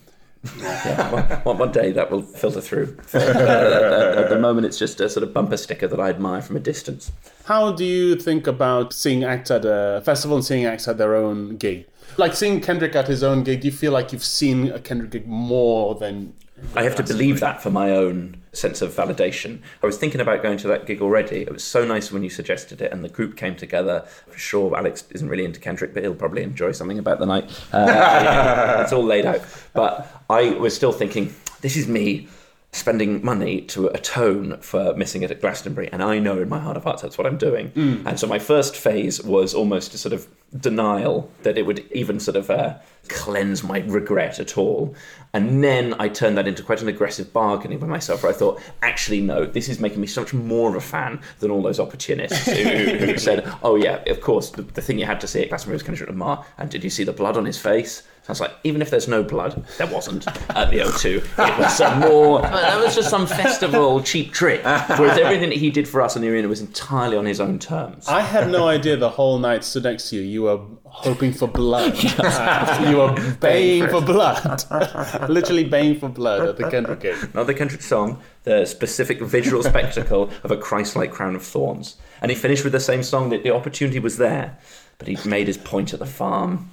yeah, one, one, one day that will filter through. Uh, at, at the moment, it's just a sort of bumper sticker that I admire from a distance. How do you think about seeing acts at a festival and seeing acts at their own gig? Like seeing Kendrick at his own gig, do you feel like you've seen a Kendrick gig more than? I have to believe that for my own sense of validation. I was thinking about going to that gig already. It was so nice when you suggested it, and the group came together. For sure, Alex isn't really into Kendrick, but he'll probably enjoy something about the night. Uh, it's all laid out. But I was still thinking, this is me spending money to atone for missing it at Glastonbury, and I know in my heart of hearts that's what I'm doing. Mm. And so my first phase was almost a sort of denial that it would even sort of uh, cleanse my regret at all. And then I turned that into quite an aggressive bargaining with myself, where I thought, actually, no, this is making me so much more of a fan than all those opportunists who, who said, oh, yeah, of course, the, the thing you had to see at Glastonbury was Kendrick Lamar, and did you see the blood on his face? So I was like, even if there's no blood, there wasn't at the O2. It was some more. That was just some festival cheap trick. Whereas everything that he did for us in the arena was entirely on his own terms. I had no idea the whole night stood next to you. You were hoping for blood. you were baying for blood. Literally baying for blood at the Kendrick gig. Not the Kendrick song, the specific visual spectacle of a Christ-like crown of thorns. And he finished with the same song that the opportunity was there. But he made his point at the farm.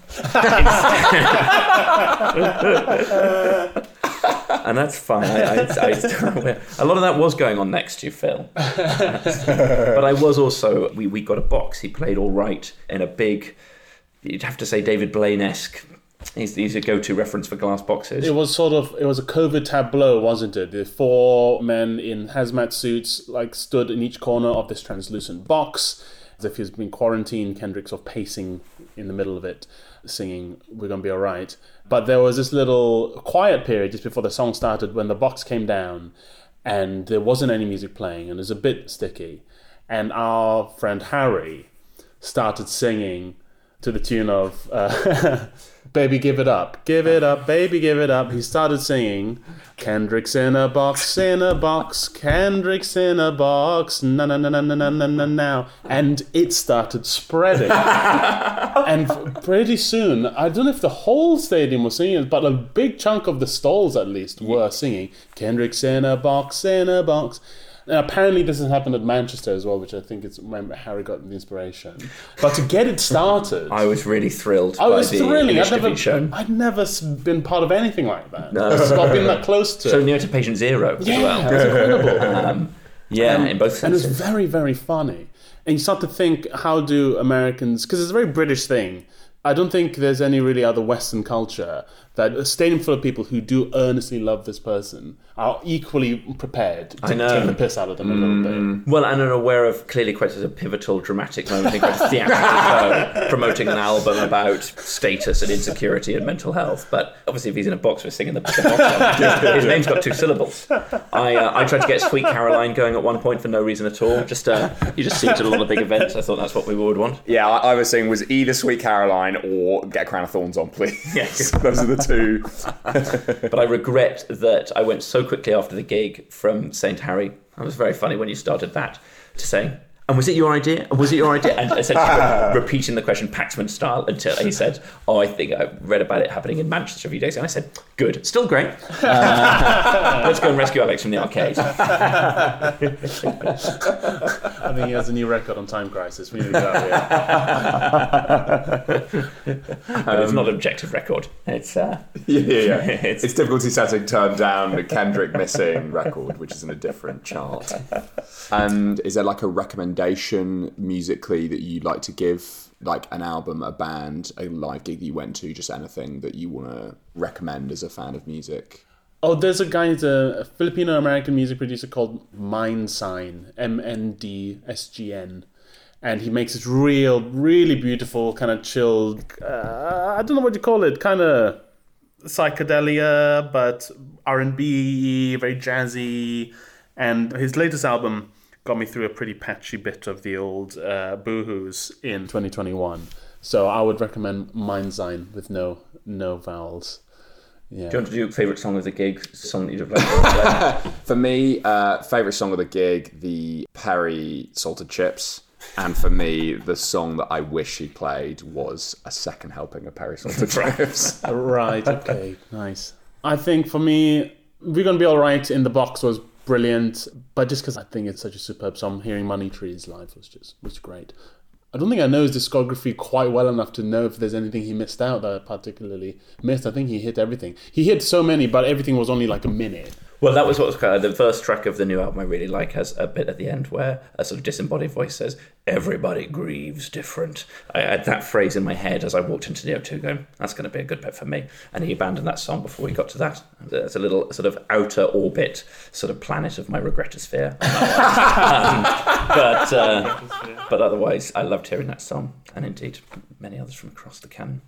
and that's fine. I, I, I, a lot of that was going on next to Phil. but I was also, we, we got a box. He played all right in a big, you'd have to say David Blaine esque. He's, he's a go to reference for glass boxes. It was sort of, it was a COVID tableau, wasn't it? The four men in hazmat suits like stood in each corner of this translucent box as if he's been quarantined. Kendrick's sort of pacing in the middle of it, singing "We're Gonna Be Alright." But there was this little quiet period just before the song started when the box came down, and there wasn't any music playing, and it was a bit sticky. And our friend Harry started singing to the tune of uh, Baby Give It Up. Give it up, baby, give it up. He started singing Kendrick's in a box, in a box, Kendrick's in a box, na na na na na na na now. And it started spreading. and pretty soon, I don't know if the whole stadium was singing but a big chunk of the stalls at least were singing Kendrick's in a box, in a box. And apparently, this has happened at Manchester as well, which I think is when Harry got the inspiration. But to get it started, I was really thrilled. I was by the thrilling. I'd never, shown. I'd never been part of anything like that. No. I've not been that close to. So near to patient zero Yeah, as well. it's incredible. Um, yeah, Um, in both senses. and it's very, very funny. And you start to think, how do Americans? Because it's a very British thing. I don't think there's any really other Western culture that a stadium full of people who do earnestly love this person are equally prepared to I know. take the piss out of them a little bit. Well, and are aware of clearly quite as a pivotal, dramatic moment in quite a theatrical show, promoting an album about status and insecurity and mental health. But obviously, if he's in a box, we're singing the, the box song. His name's got two syllables. I, uh, I tried to get Sweet Caroline going at one point for no reason at all. Just uh, you just see it at a lot of big events. I thought that's what we would want. Yeah, I, I was saying was either Sweet Caroline or Get a Crown of Thorns on, please. Yes, those are the two. but I regret that I went so quickly after the gig from St. Harry. That was very funny when you started that to saying, and was it your idea? Was it your idea? And essentially re- repeating the question Paxman style until he said, Oh, I think I read about it happening in Manchester a few days ago. And I said, Good, still great. Uh, let's go and rescue Alex from the arcade. I think he has a new record on Time Crisis. We need to go. Yeah. but it's not an objective record. It's uh, Yeah, yeah, yeah. It's- It's, difficulty setting turned down the Kendrick missing record, which is in a different chart. And is there like a recommendation musically that you'd like to give? Like an album, a band, a live gig that you went to, just anything that you want to recommend as a fan of music? Oh, there's a guy, he's a Filipino American music producer called Mndsgn, M N D S G N. And he makes this real, really beautiful, kind of chilled, uh, I don't know what you call it, kind of psychedelia, but R&B, very jazzy. And his latest album got me through a pretty patchy bit of the old uh, boohoos in 2021. So I would recommend Mndsgn with no no vowels. Yeah. Do you want to do favourite song of the gig? Song that you'd have liked? For me, uh, favourite song of the gig, the Peri Salted Chips. And for me, the song that I wish he played was a second helping of Peri Salted Chips. right, okay, nice. I think for me, We're Gonna Be Alright in the box was brilliant, but just because I think it's such a superb song, hearing Money Trees live was just was great. I don't think I know his discography quite well enough to know if there's anything he missed out that I particularly missed. I think he hit everything. He hit so many, but everything was only like a minute. Well, that was what was kind of the first track of the new album I really like has a bit at the end where a sort of disembodied voice says, Everybody grieves different. I had that phrase in my head as I walked into the O2 going, That's going to be a good bit for me. And he abandoned that song before we got to that. It's a little sort of outer orbit, sort of planet of my regretosphere. um, but, uh, but otherwise, I loved hearing that song, and indeed many others from across the canon.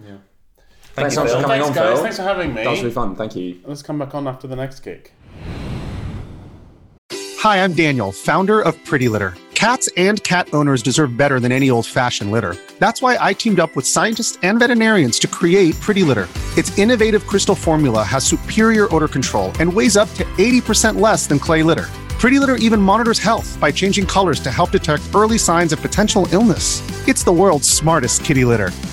Yeah. Thanks you, so much Phil. for coming Thanks, on, guys. Phil. Thanks for having me. That was really fun. Thank you. Let's come back on after the next gig. Hi, I'm Daniel, founder of Pretty Litter. Cats and cat owners deserve better than any old fashioned litter. That's why I teamed up with scientists and veterinarians to create Pretty Litter. Its innovative crystal formula has superior odor control and weighs up to 80% less than clay litter. Pretty Litter even monitors health by changing colors to help detect early signs of potential illness. It's the world's smartest kitty litter.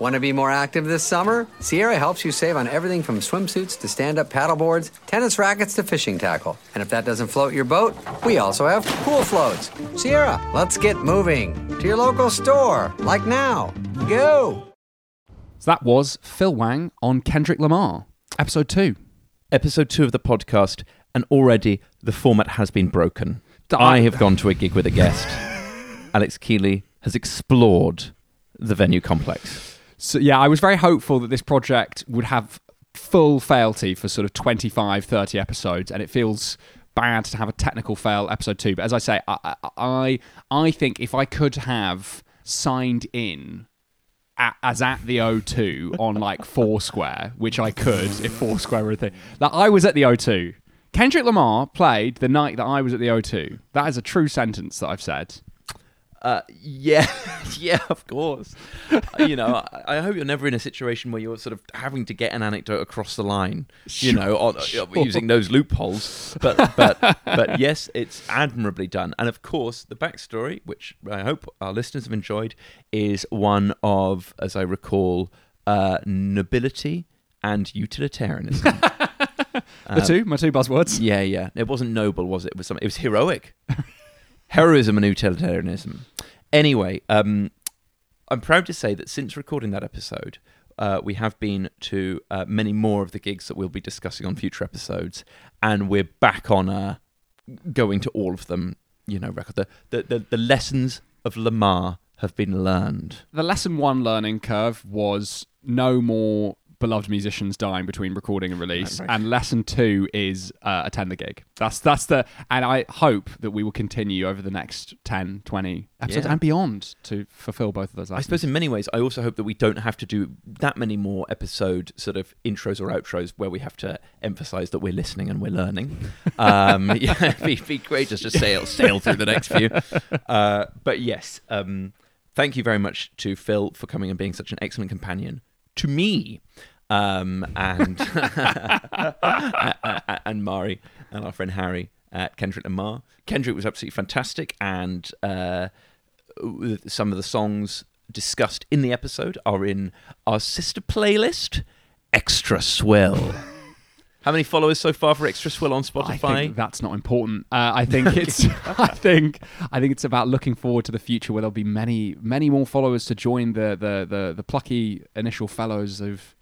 Want to be more active this summer? Sierra helps you save on everything from swimsuits to stand up paddleboards, tennis rackets to fishing tackle. And if that doesn't float your boat, we also have pool floats. Sierra, let's get moving to your local store, like now. Go! So that was Phil Wang on Kendrick Lamar, episode two. Episode two of the podcast, and already the format has been broken. I- I have gone to a gig with a guest. Alex Kealy has explored the venue complex. So yeah, I was very hopeful that this project would have full fealty for sort of 25, 30 episodes, and it feels bad to have a technical fail episode two. But as I say, I I, I think if I could have signed in at, as at the O2 on like Foursquare, which I could if Foursquare were a thing, that I was at the O2. Kendrick Lamar played the night that I was at the O2. That is a true sentence that I've said. Uh, yeah, yeah, of course. Uh, you know, I, I hope you're never in a situation where you're sort of having to get an anecdote across the line. You know, on, uh, Sure. using those loopholes. But but but yes, it's admirably done. And of course, the backstory, which I hope our listeners have enjoyed, is one of, as I recall, uh, nobility and utilitarianism. The two, my two buzzwords. Yeah, yeah. It wasn't noble, was it? It was something. It was heroic. Heroism and utilitarianism. Anyway, um, I'm proud to say that since recording that episode, uh, we have been to uh, many more of the gigs that we'll be discussing on future episodes, and we're back on uh, going to all of them. You know, record the the, the, the lessons of Lamar have been learned. the lesson one learning curve was no more beloved musicians dying between recording and release Right, and lesson two is uh, attend the gig that's that's the and i hope that we will continue over the next 10 20 episodes Yeah. and beyond to fulfill both of those I suppose in many ways, I also hope that we don't have to do that many more episode sort of intros or outros where we have to emphasize that we're listening and we're learning. Um, yeah, it'd be, be great just to sail sail through the next few. Uh, but yes, um, thank you very much to Phil for coming and being such an excellent companion to me. Um, and and Mari and our friend Harry at Kendrick Lamar. Kendrick was absolutely fantastic, and uh, some of the songs discussed in the episode are in our sister playlist, Extra Swill. How many followers so far for Extra Swill on Spotify? I think that's not important. Uh, I think it's. I think. I think it's about looking forward to the future where there'll be many, many more followers to join the the the, the plucky initial fellows who've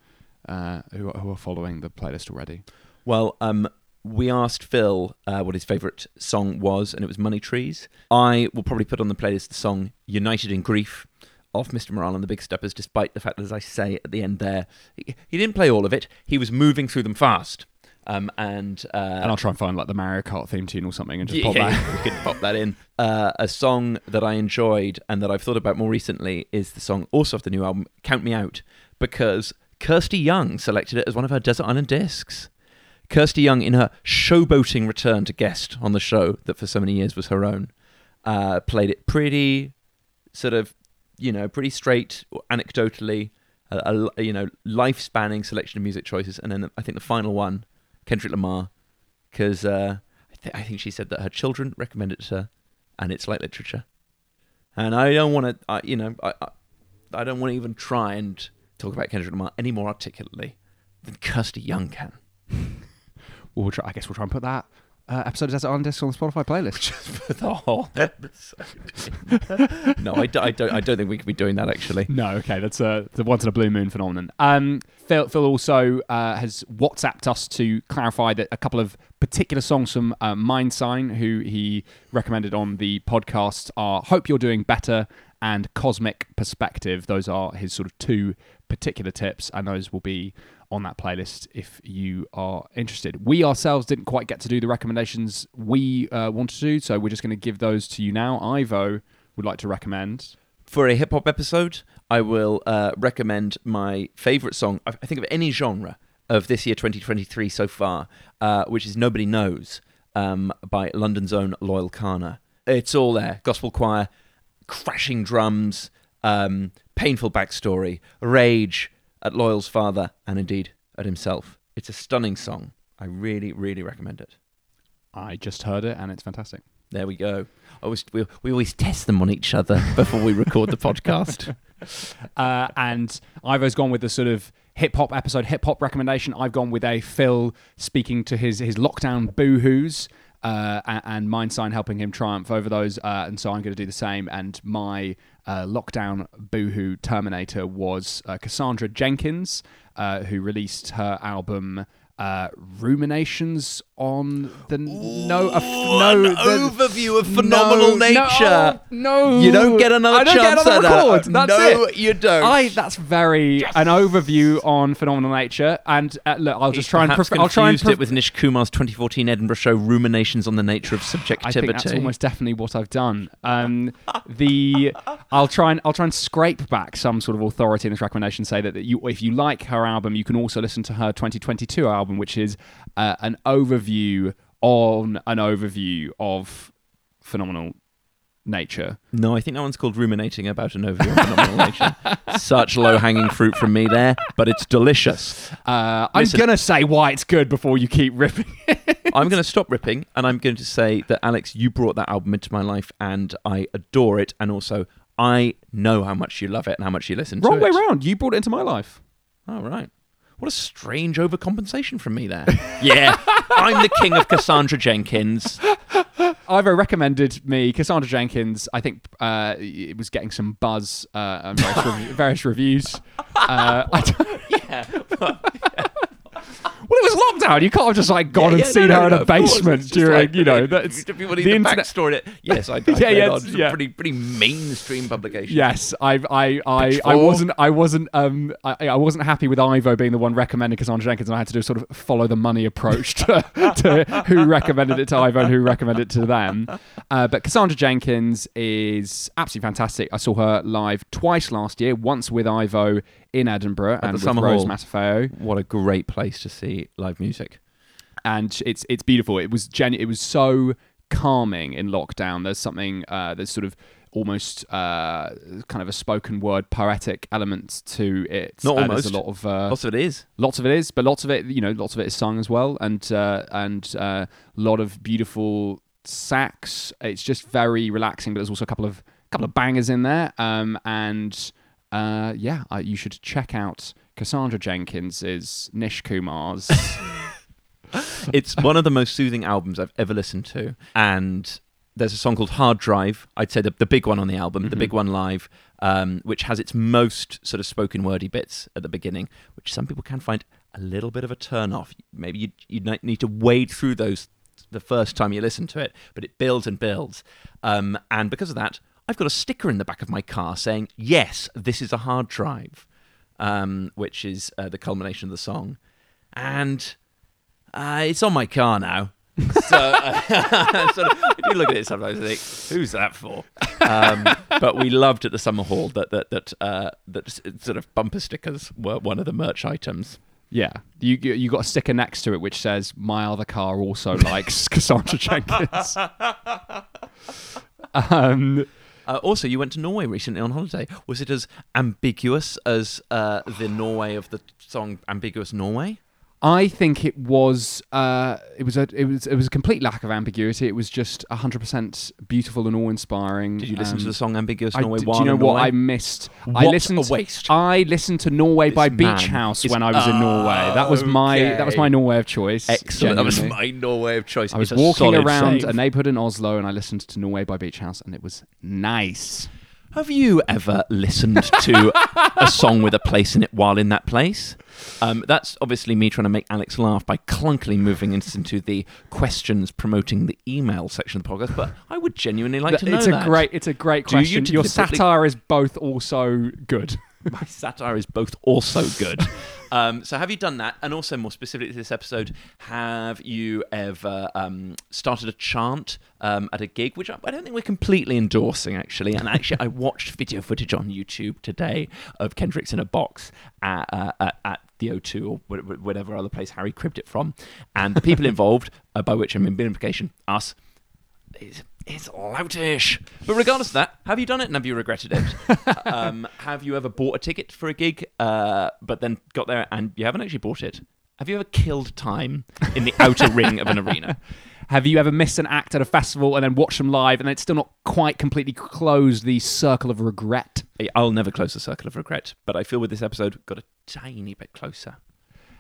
uh, who, who are following the playlist already. Well, um, we asked Phil uh, what his favourite song was, and it was Money Trees. I will probably put on the playlist the song United in Grief of Mr. Morale and the Big Steppers, despite the fact that, as I say at the end there, he, he didn't play all of it. He was moving through them fast. Um, and uh, and I'll try and find like the Mario Kart theme tune or something and just yeah, pop that. we could pop that in. Uh, a song that I enjoyed and that I've thought about more recently is the song also off the new album, "Count Me Out," because Kirsty Young selected it as one of her Desert Island discs. Kirsty Young, in her showboating return to guest on the show that for so many years was her own, uh, played it pretty sort of, you know, pretty straight, anecdotally, a, a you know, life-spanning selection of music choices, and then I think the final one Kendrick Lamar, because uh, I, th- I, think she said that her children recommend it to her, and it's like literature. And I don't want to, you know, I, I, I don't want to even try and talk about Kendrick Lamar any more articulately than Kirsty Young can. we'll try, I guess we'll try and put that uh, episode of Desert Island Discs on the Spotify playlist. Just for the whole episode. no, I, d- I, don't. I don't think we could be doing that actually. No, okay, that's a the once in a blue moon phenomenon. Um, Phil, Phil also uh, has WhatsApped us to clarify that a couple of particular songs from uh, Mndsgn, who he recommended on the podcast, are "Hope You're Doing Better" and "Cosmic Perspective." Those are his sort of two particular tips, and those will be on that playlist if you are interested. We ourselves didn't quite get to do the recommendations we uh, wanted to do, so we're just going to give those to you now. Ivo would like to recommend. For a hip hop episode, I will uh, recommend my favourite song, I think of any genre of this year 2023 so far, uh, which is Nobody Knows um, by London's own Loyle Carner. It's all there gospel choir, crashing drums, um, painful backstory, rage, at Loyle's father and indeed at himself. It's a stunning song. I really, really recommend it. I just heard it and it's fantastic. There we go. Always, we, we always test them on each other before we record the podcast. Uh, and Ivo's gone with the sort of hip hop episode, hip hop recommendation. I've gone with a Phil speaking to his his lockdown boohoos. Uh, and, and Mndsgn helping him triumph over those, uh, and so I'm going to do the same. And my uh, lockdown boohoo Terminator was uh, Cassandra Jenkins, uh, who released her album uh, ruminations on the Ooh, no a, no the, overview of phenomenal no, nature. No, no, you don't get another I don't chance get another at record. that. That's no, it. you don't. I that's very yes. an overview on phenomenal nature. And uh, look, I'll just try and pref- I'll try and pref- it with Nish Kumar's 2014 Edinburgh show Ruminations on the Nature of Subjectivity. I think that's almost definitely what I've done. Um, the I'll try and I'll try and scrape back some sort of authority in this recommendation. Say that, that you if you like her album, you can also listen to her 2022 album, which is uh, an overview on an overview of phenomenal nature. No, I think that one's called ruminating about an overview of phenomenal nature. Such low hanging fruit from me there, but it's delicious. Uh, I'm going to say why it's good before you keep ripping I'm going to stop ripping and I'm going to say that, Alex, you brought that album into my life and I adore it. And also, I know how much you love it and how much you listen Wrong to it. Wrong way round. You brought it into my life. Oh, right. What a strange overcompensation from me there. yeah, I'm the king of Cassandra Jenkins. Ivo recommended me Cassandra Jenkins. I think uh, it was getting some buzz uh, and various, rev- various reviews. Uh, yeah. Well, yeah. Well, it was lockdown. You can't have just like gone Yeah, and yeah, seen no, her no, in no, a basement during, like, you know, that's if people need the the internet-. Yes, I, I Yeah, yeah, on yeah. pretty pretty mainstream publication. Yes, I, I, I, I wasn't, I wasn't, um, I, I wasn't happy with Ivo being the one recommending Cassandra Jenkins, and I had to do a sort of follow the money approach to, to who recommended it to Ivo and who recommended it to them. Uh, but Cassandra Jenkins is absolutely fantastic. I saw her live twice last year, once with Ivo in Edinburgh At and the with Summer Rose Hall. Matafeo. What a great place to see live music. and it's it's beautiful. It was genu- it was so calming in lockdown. There's something uh, there's sort of almost uh, kind of a spoken word poetic element to it. Not Uh, there's almost. a lot of uh, Lots of it is. Lots of it is, but lots of it, you know, lots of it is sung as well, and uh, and a uh, lot of beautiful sax. It's just very relaxing, but there's also a couple of couple of bangers in there. Um, and uh, yeah, uh, you should check out Cassandra Jenkins's Nish Kumar's. it's one of the most soothing albums I've ever listened to. And there's a song called Hard Drive. I'd say the, the big one on the album, the big one live, um, which has its most sort of spoken wordy bits at the beginning, which some people can find a little bit of a turn off. Maybe you you need to wade through those the first time you listen to it, but it builds and builds. Um, and because of that, I've got a sticker in the back of my car saying, "Yes, this is a hard drive," um, which is uh, the culmination of the song, and uh, it's on my car now. so, uh, you look at it sometimes, and think, "Who's that for?" Um, but we loved at the Summerhall that that that uh, that sort of bumper stickers were one of the merch items. yeah, you you you got a sticker next to it which says "My other car also likes Cassandra Jenkins." um, Uh, also, you went to Norway recently on holiday. Was it as ambiguous as uh, the Norway of the song "Ambiguous Norway"? I think it was uh, it was a it was it was a complete lack of ambiguity. It was just hundred percent beautiful and awe inspiring. Did you listen to the song "Ambiguous I Norway"? did- do you know what Norway? I missed? I listened. a waste. I listened to Norway by Beach House is- when I was in Norway. That was my that was my Norway of choice. Excellent. That was my Norway of choice. I was It's walking around save. a neighborhood in Oslo and I listened to Norway by Beach House and it was nice. Have you ever listened to a song with a place in it while in that place? Um, that's obviously me trying to make Alex laugh by clunkily moving into the questions promoting the email section of the podcast. But I would genuinely like to know it's that. a great it's a great Do you question. Your typically- satire is both also good. My satire is both also good. Um, so, have you done that? And also, more specifically to this episode, have you ever um, started a chant um, at a gig, which I, I don't think we're completely endorsing, actually. And actually, I watched video footage on YouTube today of Kendrick's in a box at, uh, at, at the O2 or wh- wh- whatever other place Harry cribbed it from. And the people involved, uh, by which I mean, by implication, us, it's, loutish. But regardless of that, have you done it and have you regretted it? um, have you ever bought a ticket for a gig, uh, but then got there and you haven't actually bought it? Have you ever killed time in the outer ring of an arena? Have you ever missed an act at a festival and then watched them live and it's still not quite completely closed the circle of regret? I'll never close the circle of regret, but I feel with this episode got a tiny bit closer.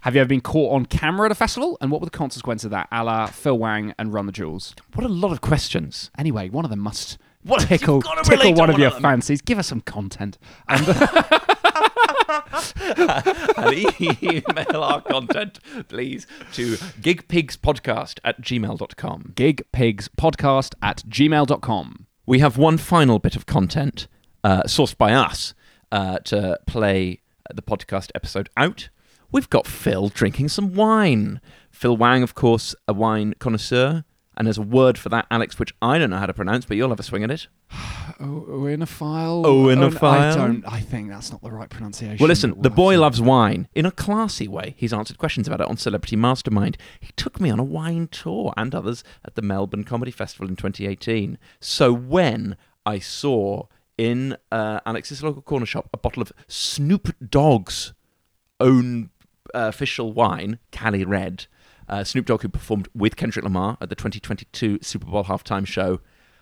Have you ever been caught on camera at a festival? And what were the consequences of that, a la Phil Wang and Run the Jewels? What a lot of questions. Anyway, one of them must What- tickle, tickle one of one your of fancies. Give us some content. And and email our content, please, to gigpigspodcast at gmail.com. gigpigspodcast at gmail.com. We have one final bit of content uh, sourced by us uh, to play the podcast episode out. We've got Phil drinking some wine. Phil Wang, of course, a wine connoisseur. And there's a word for that, Alex, which I don't know how to pronounce, but you'll have a swing at it. Oh, in a file. Oh, in a I don't. I think that's not the right pronunciation. Well, listen, the boy loves wine in a classy way. He's answered questions about it on Celebrity Mastermind. He took me on a wine tour and others at the Melbourne Comedy Festival in 2018. So when I saw in uh, Alex's local corner shop a bottle of Snoop Dogg's own official wine, Cali Red, uh, Snoop Dogg, who performed with Kendrick Lamar at the 2022 Super Bowl halftime show,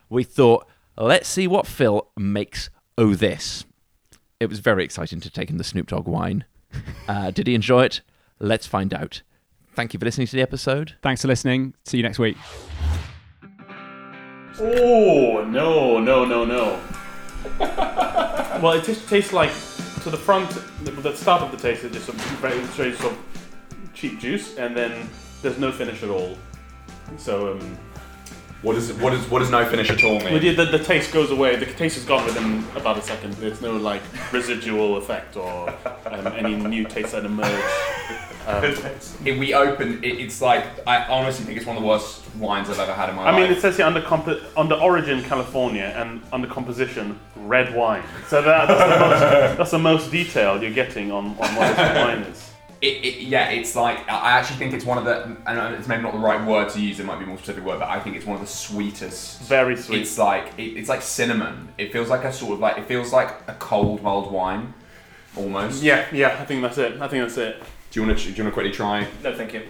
we thought, let's see what Phil makes o' this. It was very exciting to take in the Snoop Dogg wine. Uh, did he enjoy it? Let's find out. Thank you for listening to the episode. Thanks for listening. See you next week. Oh no no no no! well, it just tastes like so the front, the, the start of the taste is just a very sort of cheap juice, and then there's no finish at all. So um, What is what is what does no finish at all mean? Well, yeah, the, the taste goes away. The taste is gone within about a second. There's no like residual effect or um, any new taste that emerge. Um, if we open, it, it's like I honestly think it's one of the worst wines I've ever had in my life. I mean, it says here under comp- under origin California and under composition red wine. So that, that's, the most, that's the most detail you're getting on, on what this wine is. It, it, yeah, it's like I actually think it's one of the. I know it's maybe not the right word to use. It might be a more specific word, but I think it's one of the sweetest. Very sweet. It's like it, it's like cinnamon. It feels like a sort of like it feels like a cold mulled wine, almost. Yeah, yeah, I think that's it. I think that's it. Do you want to? Do you want to quickly try? No, thank you.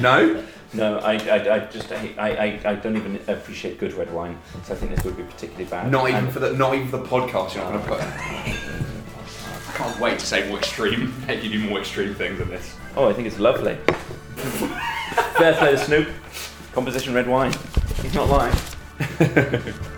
No. No, I, I, I just I, I, I don't even appreciate good red wine, so I think this would be particularly bad. Not even And- for the not even for the podcast. You're not going to put. I can't wait to say more extreme. Make you do more extreme things than this. Oh, I think it's lovely. Fair play to Snoop. Composition red wine. He's not lying.